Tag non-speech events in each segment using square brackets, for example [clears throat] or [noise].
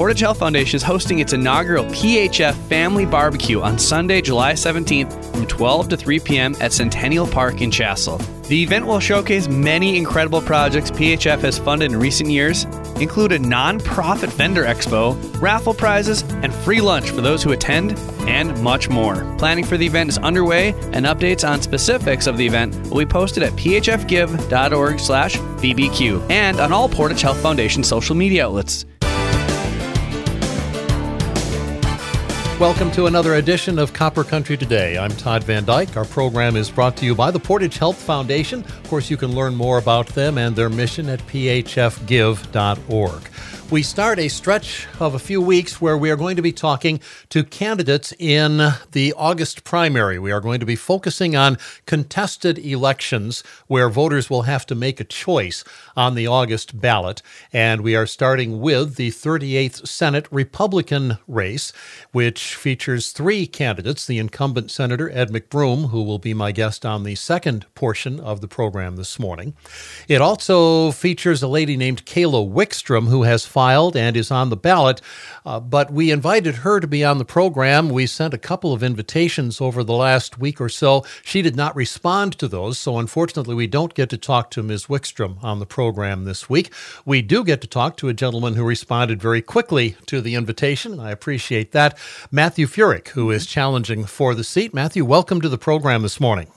Portage Health Foundation is hosting its inaugural PHF Family Barbecue on Sunday, July 17th from 12 to 3 p.m. at Centennial Park in Chassell. The event will showcase many incredible projects PHF has funded in recent years, include a non-profit vendor expo, raffle prizes, and free lunch for those who attend, and much more. Planning for the event is underway, and updates on specifics of the event will be posted at phfgive.org/bbq and on all Portage Health Foundation social media outlets. Welcome to another edition of Copper Country Today. I'm Todd Van Dyke. Our program is brought to you by the Portage Health Foundation. Of course, you can learn more about them and their mission at phfgive.org we start a stretch of a few weeks where we are going to be talking to candidates in the August primary. We are going to be focusing on contested elections where voters will have to make a choice on the August ballot. And we are starting with the 38th Senate Republican race, which features three candidates the incumbent Senator Ed McBroom, who will be my guest on the second portion of the program this morning. It also features a lady named Kayla Wickstrom, who has filed and is on the ballot. Uh, but we invited her to be on the program. We sent a couple of invitations over the last week or so. She did not respond to those, so unfortunately, we don't get to talk to Ms. Wickstrom on the program this week. We do get to talk to a gentleman who responded very quickly to the invitation, and I appreciate that. Matthew Furyk, who is challenging for the seat. Matthew, welcome to the program this morning.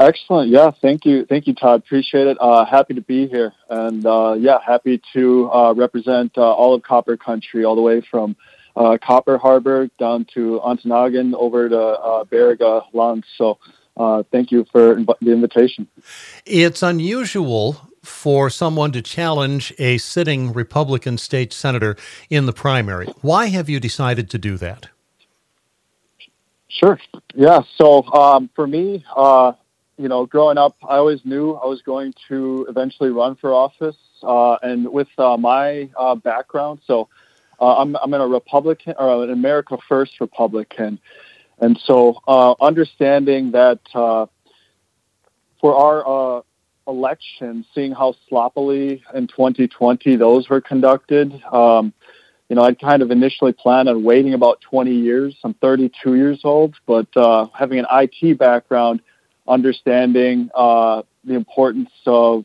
Excellent. Yeah. Thank you. Thank you, Todd. Appreciate it. Uh, happy to be here. And uh, yeah, happy to uh, represent uh, all of Copper Country, all the way from uh, Copper Harbor down to Ontonagon over to uh, L'Anse. So thank you for the invitation. It's unusual for someone to challenge a sitting Republican state senator in the primary. Why have you decided to do that? Sure. Yeah. So um, for me, uh, you know, growing up, I always knew I was going to eventually run for office. Uh, and with uh, my uh, background, so uh, I'm, I'm in a Republican or an America First Republican. And so uh, understanding that uh, for our elections, seeing how sloppily in 2020 those were conducted, um, you know, I'd kind of initially planned on waiting about 20 years. I'm 32 years old, but having an IT background – understanding uh, the importance of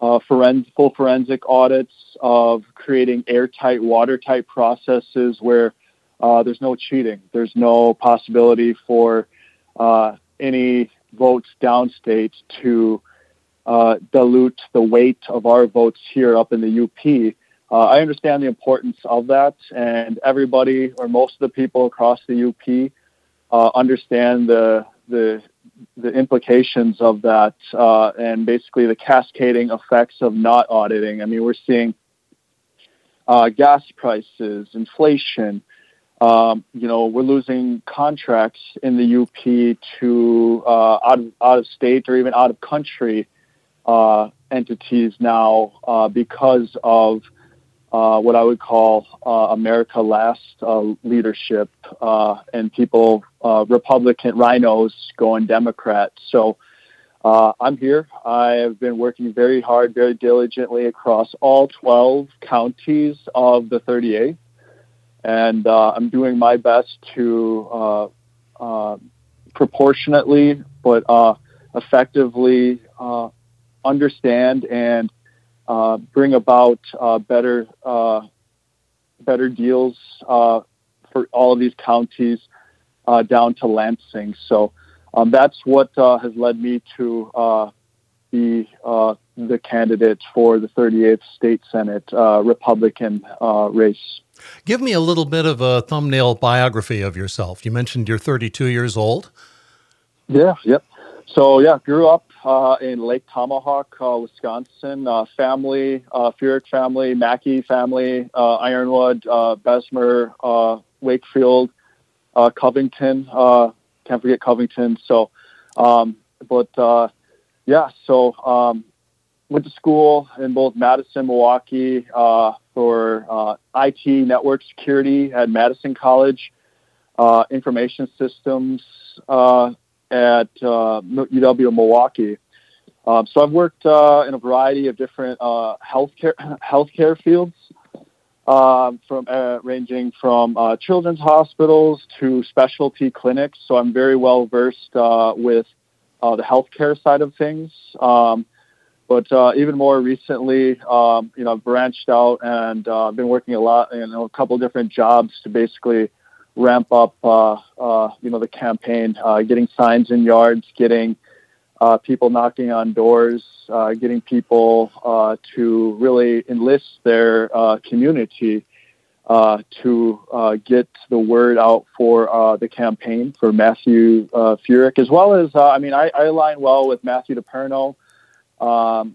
uh, forens- full forensic audits, of creating airtight, watertight processes where uh, there's no cheating, there's no possibility for uh, any votes downstate to uh, dilute the weight of our votes here up in the UP. Uh, I understand the importance of that, and everybody or most of the people across the UP understand the the the implications of that uh, and basically the cascading effects of not auditing. I mean, we're seeing uh, gas prices, inflation. Um, you know, we're losing contracts in the UP to uh, out, of, out of state or even out of country uh, entities now uh, because of uh, what I would call uh, America Last uh, leadership uh, and people, uh, Republican rhinos going Democrat. So uh, I'm here. I have been working very hard, very diligently across all 12 counties of the 38. And I'm doing my best to proportionately but effectively understand and uh, bring about uh, better uh, better deals uh, for all of these counties uh, down to Lansing. So um, that's what has led me to be the candidate for the 38th state senate Republican race. Give me a little bit of a thumbnail biography of yourself. You mentioned you're 32 years old. Yeah. Yep. So yeah, grew up uh, in Lake Tomahawk, uh, Wisconsin. Uh, family, uh, Furyk family, Mackey family, uh, Ironwood, uh, Bessemer, uh, Wakefield, uh, Covington. Uh, can't forget Covington. So, um, but uh, yeah, so um, went to school in both Madison, Milwaukee uh, for uh, IT network security at Madison College, uh, information systems uh, at uh, UW Milwaukee. Um, so I've worked uh, in a variety of different uh, healthcare [clears throat] healthcare fields. um, from uh, ranging from uh, children's hospitals to specialty clinics. So I'm very well versed uh, with uh, the healthcare side of things. Um, but uh, even more recently, um, you know, I've branched out and uh, been working a lot, you know, a couple different jobs to basically ramp up, you know, the campaign, getting signs in yards, getting uh, people knocking on doors, uh, getting people uh, to really enlist their uh, community uh, to uh, get the word out for the campaign for Matthew uh, Furyk, as well as, I mean, I, I, align well with Matthew DePerno um,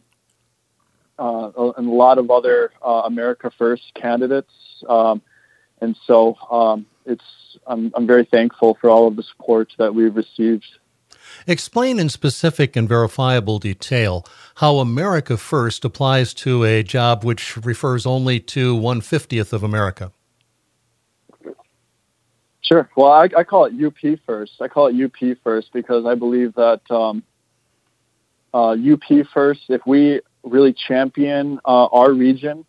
and a lot of other America First candidates. Um, and so um, it's, I'm, I'm very thankful for all of the support that we've received Explain in specific and verifiable detail how America First applies to a job which refers only to 150th of America. Sure. Well, I, I, call it UP first. I call it UP first because I believe that um, uh, UP first, if we really champion uh, our region,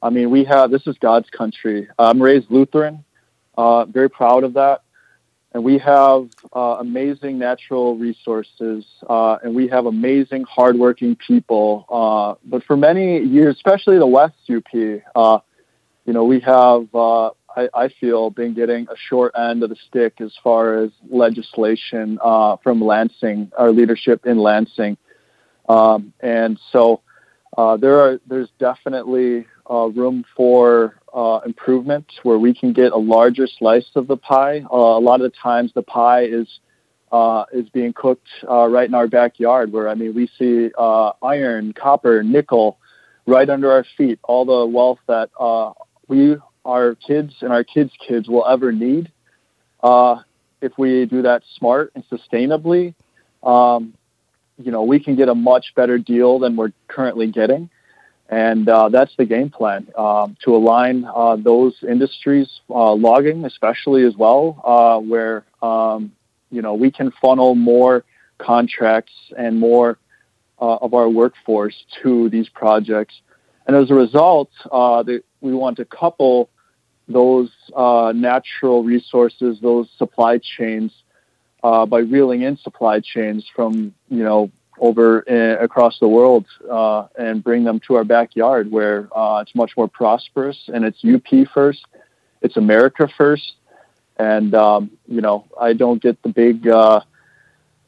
I mean, we have this is God's country. I'm raised Lutheran, uh, very proud of that and we have uh, amazing natural resources, uh, and we have amazing, hardworking people. Uh, but for many years, especially the West UP, uh, you know, we have, uh, I, I, feel, been getting a short end of the stick as far as legislation from Lansing, our leadership in Lansing, um, and so there are there's definitely room for uh, improvement where we can get a larger slice of the pie. Uh, a lot of the times, the pie is uh, is being cooked uh, right in our backyard. Where I mean, we see uh, iron, copper, nickel right under our feet. All the wealth that uh, we, our kids, and our kids' kids will ever need. if we do that smart and sustainably, um, you know, we can get a much better deal than we're currently getting. And uh, that's the game plan um, to align uh, those industries, uh, logging especially as well, uh, where um, you know we can funnel more contracts and more uh, of our workforce to these projects. And as a result, uh, the, we want to couple those natural resources, those supply chains, by reeling in supply chains from you know over in, across the world uh, and bring them to our backyard where uh, it's much more prosperous and it's UP first, it's America first, and um, you know I don't get the big uh,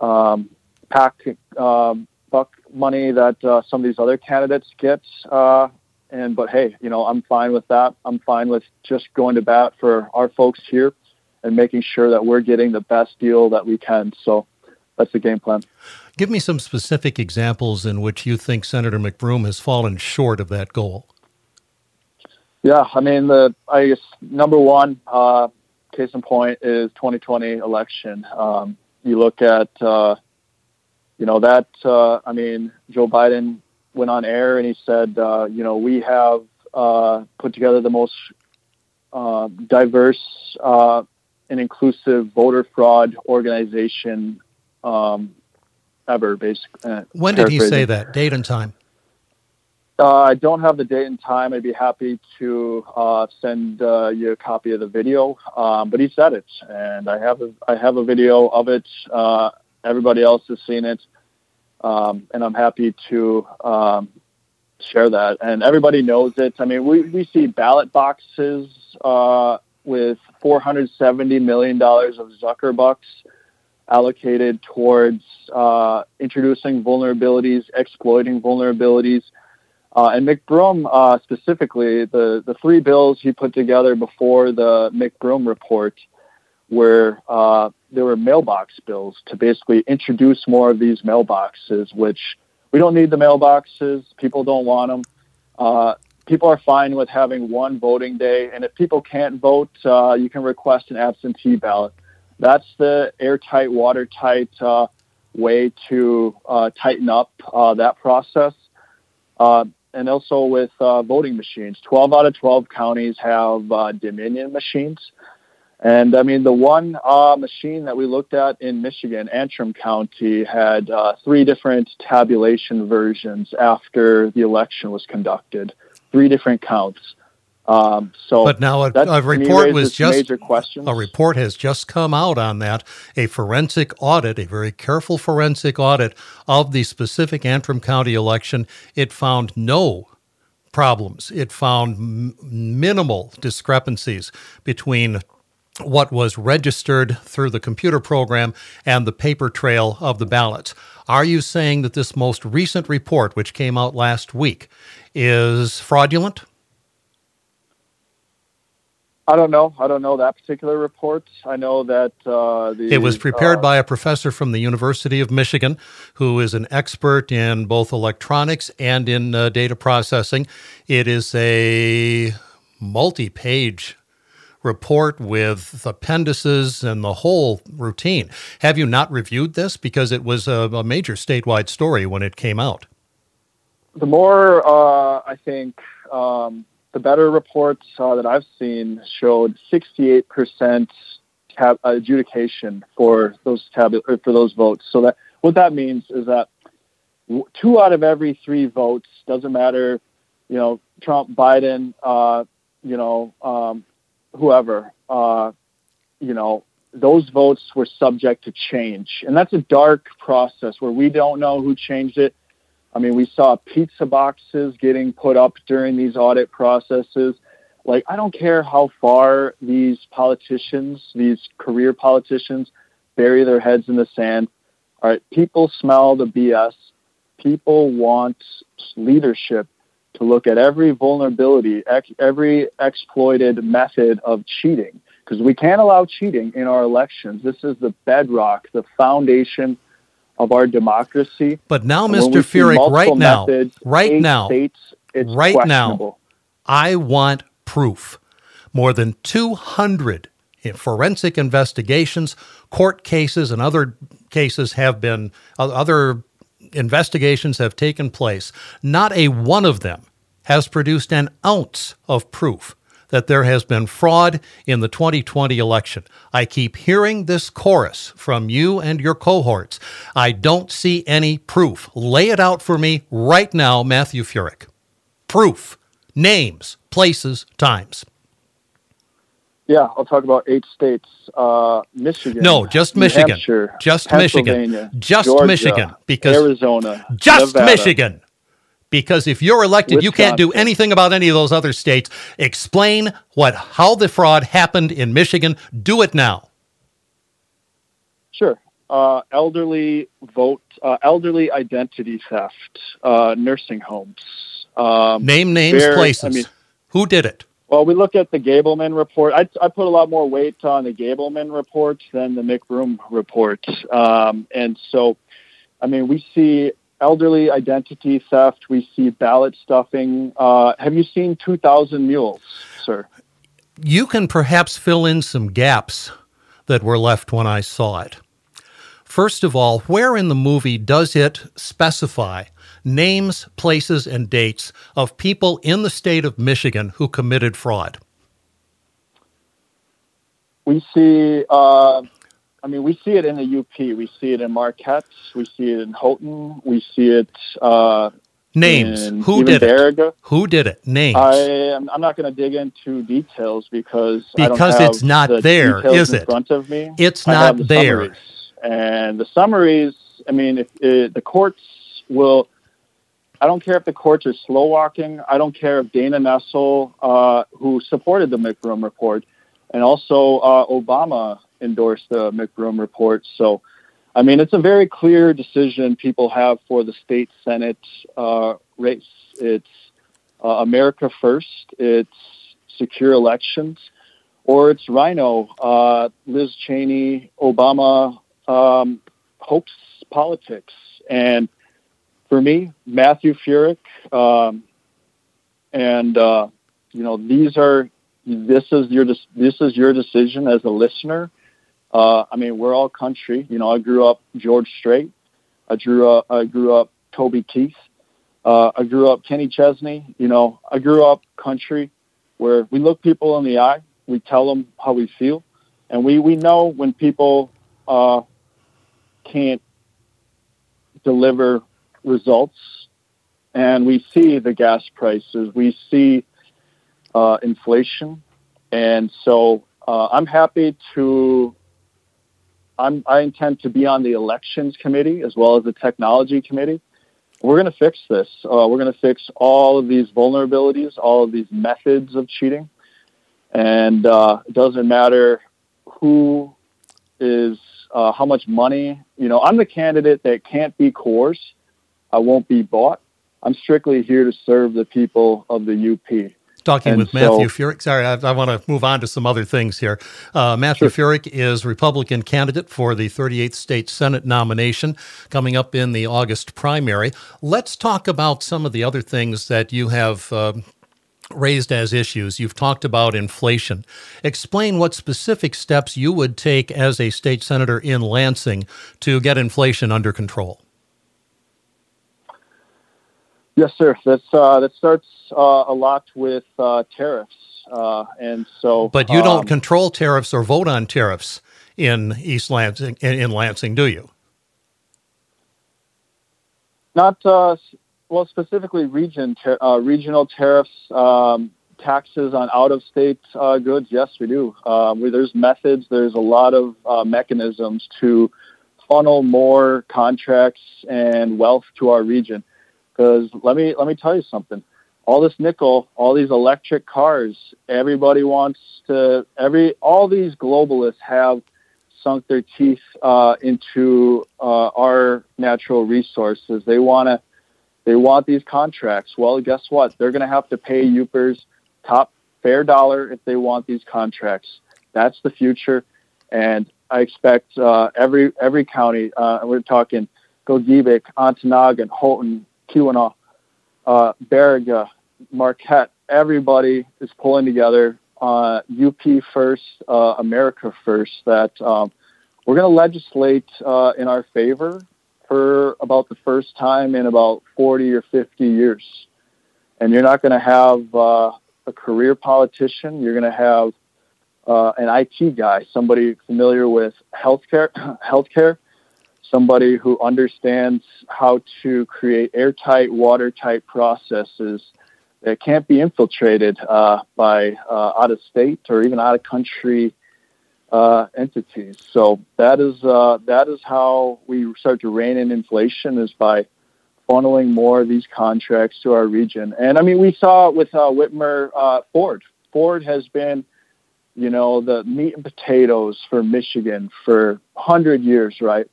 um, PAC um, buck money that uh, some of these other candidates get. Uh, and but hey, you know I'm fine with that. I'm fine with just going to bat for our folks here and making sure that we're getting the best deal that we can. So that's the game plan. Give me some specific examples in which you think Senator McBroom has fallen short of that goal. Yeah, I mean, the I guess number one uh, case in point is 2020 election. Um, you look at, uh, you know, that. Uh, I mean, Joe Biden went on air and he said, uh, you know, we have uh, put together the most uh, diverse and inclusive voter fraud organization um, ever. Basically, uh, when did he say that? Date and time? Uh, I don't have the date and time. I'd be happy to uh, send uh, you a copy of the video. Um, but he said it, and I have a, I have a video of it. Uh, everybody else has seen it, um, and I'm happy to um, share that. And everybody knows it. I mean, we, we see ballot boxes uh, with 470 million dollars of Zucker bucks allocated towards uh, introducing vulnerabilities, exploiting vulnerabilities. Uh, and McBroom uh, specifically, the, the three bills he put together before the McBroom report were uh, there were mailbox bills to basically introduce more of these mailboxes, which we don't need the mailboxes. People don't want them. Uh, people are fine with having one voting day, and if people can't vote, uh, you can request an absentee ballot that's the airtight, watertight uh, way to uh, tighten up uh, that process. Uh, and also with uh, voting machines, 12 out of 12 counties have uh, Dominion machines. And I mean, the one machine that we looked at in Michigan, Antrim County, had three different tabulation versions after the election was conducted, three different counts. Um, so, but now a, a report was just major questions. a report has just come out on that. A forensic audit, a very careful forensic audit of the specific Antrim County election. It found no problems. It found m- minimal discrepancies between what was registered through the computer program and the paper trail of the ballots. Are you saying that this most recent report, which came out last week, is fraudulent? I don't know. I don't know that particular report. I know that uh, the It was prepared uh, by a professor from the University of Michigan who is an expert in both electronics and in uh, data processing. It is a multi page report with appendices and the whole routine. Have you not reviewed this? Because it was a, a major statewide story when it came out. the more uh, I think um, the better reports uh, that I've seen showed 68% tab- adjudication for those tab- for those votes. So that what that means is that two out of every three votes doesn't matter, you know, Trump, Biden, uh, you know, um, whoever, uh, you know, those votes were subject to change, and that's a dark process where we don't know who changed it. I mean, we saw pizza boxes getting put up during these audit processes. Like, I don't care how far these politicians, these career politicians, bury their heads in the sand. All right, people smell the BS. People want leadership to look at every vulnerability, every exploited method of cheating, because we can't allow cheating in our elections. This is the bedrock, the foundation of our democracy. But now, And Mr. Furyk, right now, methods, right now, states, it's right now. I want proof. More than 200 forensic investigations, court cases, and other cases have been, uh, other investigations have taken place. Not a one of them has produced an ounce of proof that there has been fraud in the 2020 election. I keep hearing this chorus from you and your cohorts. I don't see any proof. Lay it out for me right now, Matthew Furyk. Proof, names, places, times. Yeah, I'll talk about eight states. Uh, Michigan. No, just Michigan. Hampshire, Just Michigan. Just Georgia, Michigan, because- Arizona, Just Nevada. Michigan. Because if you're elected, you can't do anything about any of those other states. Explain what how the fraud happened in Michigan. Do it now. Sure. Uh, elderly vote, uh, elderly identity theft, uh, nursing homes. Um, Name names, Very- places. I mean- Who did it? well, we look at the Gableman report. I, I put a lot more weight on the Gableman report than the McBroom report. Um, and so, I mean, we see elderly identity theft. We see ballot stuffing. Uh, have you seen 2,000 Mules, sir? You can perhaps fill in some gaps that were left when I saw it. First of all, where in the movie does it specify names, places, and dates of people in the state of Michigan who committed fraud? We see, uh, I mean, we see it in the UP. We see it in Marquette. We see it in Houghton. We see it uh, Names. in Who did it? Who did it? Names. I am, I'm not going to dig into details because I don't Because it's not the there, is in it? front of me. It's not the there. summaries. And the summaries, I mean, if the courts will, I don't care if the courts are slow walking. I don't care if Dana Nessel, uh, who supported the McBroom report, and also uh, Obama endorsed the McBroom report. So, I mean, it's a very clear decision people have for the state Senate uh, race. It's uh, America first. It's secure elections, or it's Rhino, uh, Liz Cheney, Obama um, hopes politics. And for me, Matthew Furyk, um, and uh, you know, these are this is your this is your decision as a listener. Uh, I mean, we're all country. You know, I grew up George Strait. I grew up I grew up Toby Keith. Uh, I grew up Kenny Chesney. You know, I grew up country where we look people in the eye, we tell them how we feel, and we we know when people uh, can't deliver results, and we see the gas prices, we see uh, inflation, and so uh, I'm happy to. I'm, I intend to be on the elections committee as well as the technology committee. We're going to fix this. Uh, we're going to fix all of these vulnerabilities, all of these methods of cheating, and uh, it doesn't matter who is uh, how much money. You know, I'm the candidate that can't be coerced. I won't be bought. I'm strictly here to serve the people of the UP. Talking and with so, Matthew Furyk. Sorry, I, I, want to move on to some other things here. Uh, Matthew sure. Furyk is Republican candidate for the 38th state Senate nomination coming up in the August primary. Let's talk about some of the other things that you have uh, raised as issues. You've talked about inflation. Explain what specific steps you would take as a state senator in Lansing to get inflation under control. Yes, sir. That's uh, that starts uh, a lot with uh, tariffs, uh, and so. But you um, don't control tariffs or vote on tariffs in East Lansing, in Lansing, do you? Not uh, well, specifically region ter- uh, regional tariffs, um, taxes on out-of-state goods. Yes, we do. Um, we, there's methods. There's a lot of mechanisms to funnel more contracts and wealth to our region. Because let me let me tell you something. All this nickel, all these electric cars, everybody wants to. Every all these globalists have sunk their teeth uh, into uh, our natural resources. They want to. They want these contracts. Well, guess what? They're going to have to pay Yoopers top fair dollar if they want these contracts. That's the future, and I expect uh, every every county. Uh, we're talking Gogebic, Ontonagon, Houghton, Keweenaw, uh, Baraga, Marquette, everybody is pulling together uh, UP first, uh, America first, that um, we're going to legislate uh, in our favor for about the first time in about 40 or 50 years. And you're not going to have uh, a career politician, you're going to have uh, an IT guy, somebody familiar with healthcare, [clears throat] healthcare somebody who understands how to create airtight, watertight processes that can't be infiltrated uh, by uh, out of state or even out of country uh, entities. So that is uh, that is how we start to rein in inflation is by funneling more of these contracts to our region. And I mean, we saw with uh, Whitmer uh, Ford. Ford has been you know, the meat and potatoes for Michigan for 100 years, right?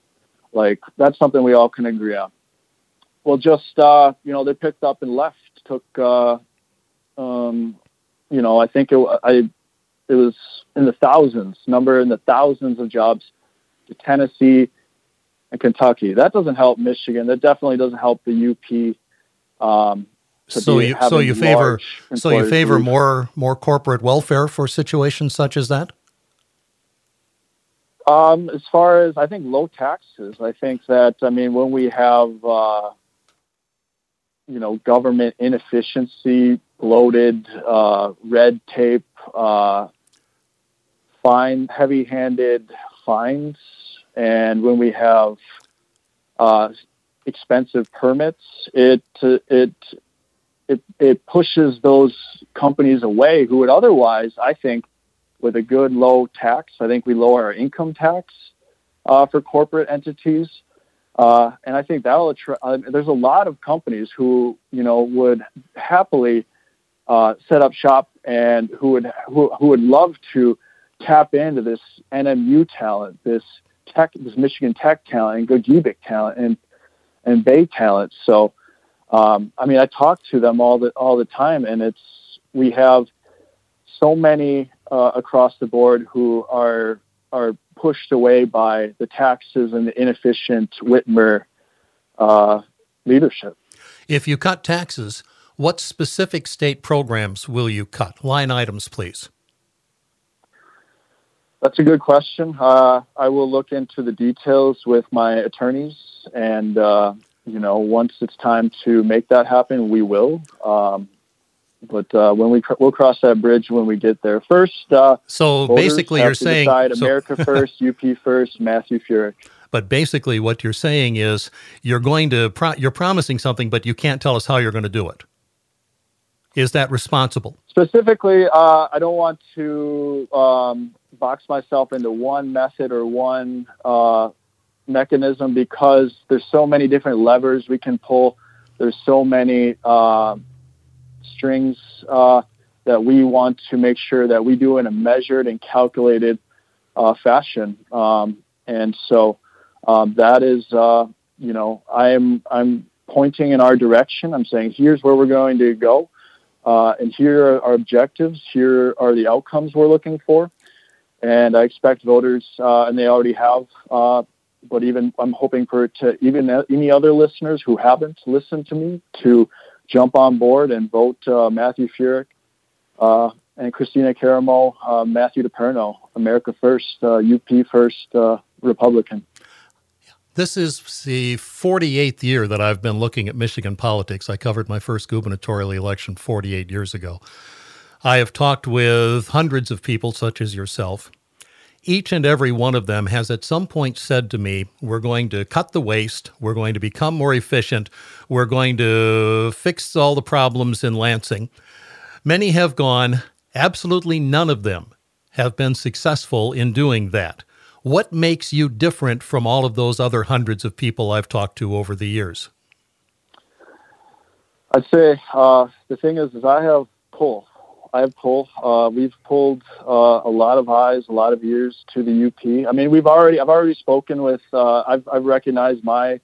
Like that's something we all can agree on. Well, just uh, you know, they picked up and left. Took uh, um, you know, I think it, I it was in the thousands, number in the thousands of jobs to Tennessee and Kentucky. That doesn't help Michigan. That definitely doesn't help the UP. Um, so you so you favor so you favor more more corporate welfare for situations such as that. Um, as far as I think low taxes, I think that I mean when we have uh, you know government inefficiency, bloated, uh, red tape, uh, fine, heavy-handed fines, and when we have uh, expensive permits, it it it it pushes those companies away who would otherwise, I think, with a good low tax. I think we lower our income tax uh, for corporate entities. Uh, and I think that'll attract, uh, there's a lot of companies who, you know, would happily uh, set up shop and who would, who, who would love to tap into this NMU talent, this tech, this Michigan Tech talent and Gogebic talent and, and Bay talent. So, um, I mean, I talk to them all the, all the time and it's, we have so many uh, across the board who are are pushed away by the taxes and the inefficient Whitmer uh, leadership. If you cut taxes, what specific state programs will you cut? Line items, please. That's a good question. Uh, I will look into the details with my attorneys, and uh, you know, once it's time to make that happen, we will. Um, but uh, when we cr- we'll cross that bridge when we get there. First, uh, so basically, you're saying America [laughs] first, UP first, Matthew Furyk. But basically, what you're saying is you're going to pro- you're promising something, but you can't tell us how you're going to do it. is that responsible? Specifically, uh, I don't want to um, box myself into one method or one uh, mechanism because there's so many different levers we can pull. There's so many uh, strings uh, that we want to make sure that we do in a measured and calculated uh, fashion. Um, and so um, that is, uh, you know, I'm I'm pointing in our direction. I'm saying here's where we're going to go. Uh, and here are our objectives. Here are the outcomes we're looking for. And I expect voters, uh, and they already have, uh, but even I'm hoping for to even any other listeners who haven't listened to me to jump on board and vote uh, Matthew Furyk uh, and Kristina Karamo, uh, Matthew DePerno, America First, UP First Republican. This is the 48th year that I've been looking at Michigan politics. I covered my first gubernatorial election 48 years ago. I have talked with hundreds of people, such as yourself. Each and every one of them has at some point said to me, We're going to cut the waste. We're going to become more efficient. We're going to fix all the problems in Lansing. Many have gone, absolutely none of them have been successful in doing that. What makes you different from all of those other hundreds of people I've talked to over the years? I'd say uh, the thing is, is I have pull. I have pull. Uh, we've pulled uh, a lot of eyes, a lot of ears to the UP. I mean, we've already, I've already spoken with. Uh, I've, I've recognized my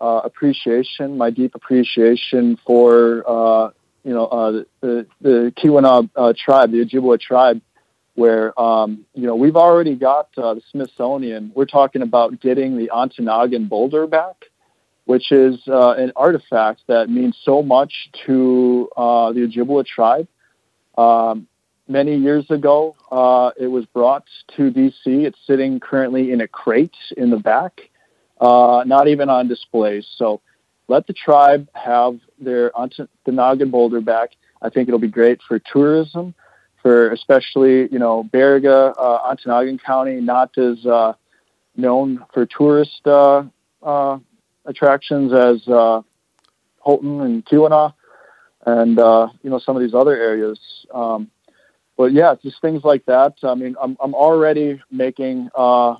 uh, appreciation, my deep appreciation for, uh, you know, the the, the Keweenaw tribe, the Ojibwa tribe, where um, you know we've already got uh, the Smithsonian. We're talking about getting the Ontonagon boulder back, which is uh, an artifact that means so much to uh, the Ojibwa tribe. Um, many years ago, uh, it was brought to DC. It's sitting currently in a crate in the back, uh, not even on display. So let the tribe have their Ontonagon boulder back. I think it'll be great for tourism for especially you know Baraga, uh, Ontonagon County, not as uh, known for tourist uh, uh, attractions as uh, Houghton and Keweenaw, and uh, you know some of these other areas. Um, but yeah, just things like that. I mean, I'm I'm already making uh,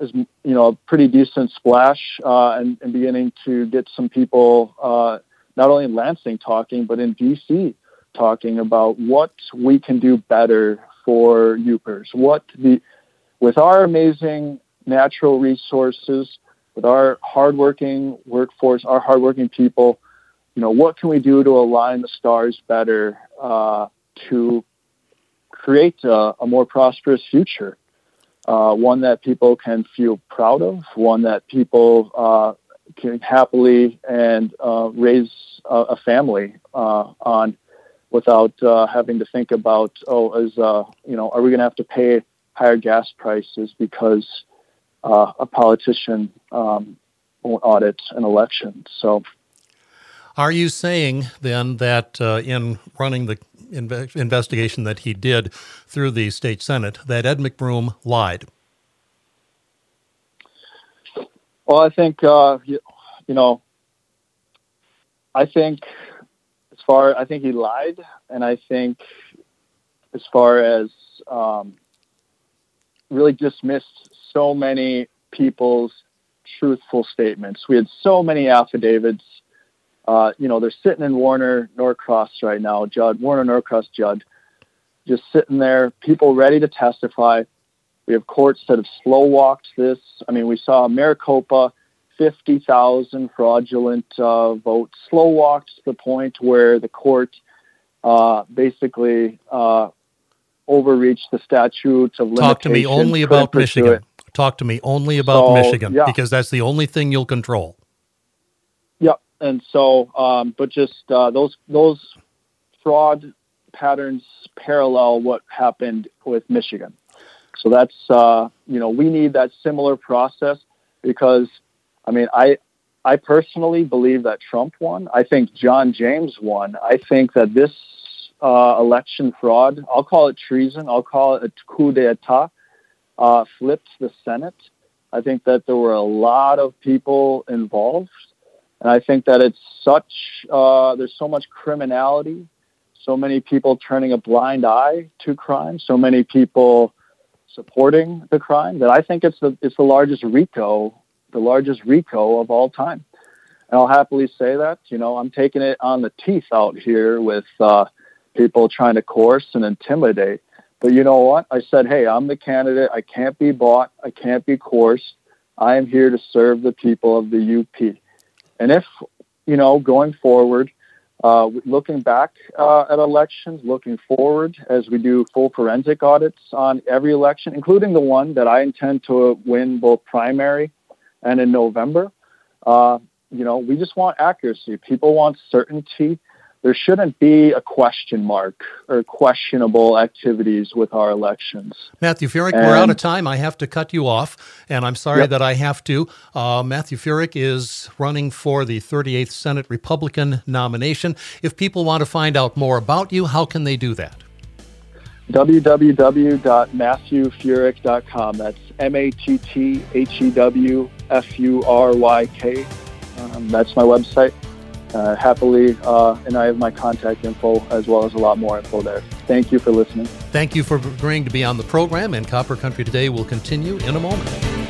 is you know a pretty decent splash uh, and, and beginning to get some people uh, not only in Lansing talking, but in DC talking about what we can do better for Yoopers. What the with our amazing natural resources, with our hardworking workforce, our hardworking people, you know, what can we do to align the stars better uh, to create a, a, more prosperous future? Uh, one that people can feel proud of, one that people uh, can happily and uh, raise a, a family uh, on without uh, having to think about, oh, is you know, are we going to have to pay higher gas prices because uh, a politician um, won't audit an election? So, are you saying then that uh, in running the inve- investigation that he did through the state senate, that Ed McBroom lied? Well, I think uh, you, you know, I think as far, I think he lied, and I think as far as um, really dismissed so many people's truthful statements. We had so many affidavits. Uh, you know, they're sitting in Warner Norcross right now, Judd, Warner Norcross Judd, just sitting there, people ready to testify. We have courts that have slow walked this. I mean, we saw Maricopa 50,000 fraudulent uh, votes, slow walked to the point where the court uh, basically uh, overreached the statutes of limit. Talk to me only about Michigan. Talk to me only about so, Michigan yeah. because that's the only thing you'll control. Yep, and so, um, but just uh, those those fraud patterns parallel what happened with Michigan. So that's uh, you know we need that similar process because I mean, I I personally believe that Trump won. I think John James won. I think that this uh, election fraud, I'll call it treason, I'll call it a coup d'etat, uh, flipped the Senate. I think that there were a lot of people involved. And I think that it's such, uh, there's so much criminality, so many people turning a blind eye to crime, so many people supporting the crime that I think it's the it's the largest RICO, the largest RICO of all time. And I'll happily say that. You know, I'm taking it on the teeth out here with uh, people trying to coerce and intimidate. But you know what? I said, hey, I'm the candidate. I can't be bought. I can't be coerced. I am here to serve the people of the UP. And if, you know, going forward, uh, looking back uh, at elections, looking forward as we do full forensic audits on every election, including the one that I intend to win both primary and in November. Uh, you know, we just want accuracy. People want certainty there shouldn't be a question mark or questionable activities with our elections. Matthew Furyk, and, we're out of time. I have to cut you off, and I'm sorry yep. that I have to. Uh, Matthew Furyk is running for the 38th Senate Republican nomination. If people want to find out more about you, how can they do that? www.matthewfuryk.com. That's M A T T H E W F U R Y K. Um, that's my website uh, happily, uh, and I have my contact info as well as a lot more info there. Thank you for listening. Thank you for agreeing to be on the program, and Copper Country Today will continue in a moment.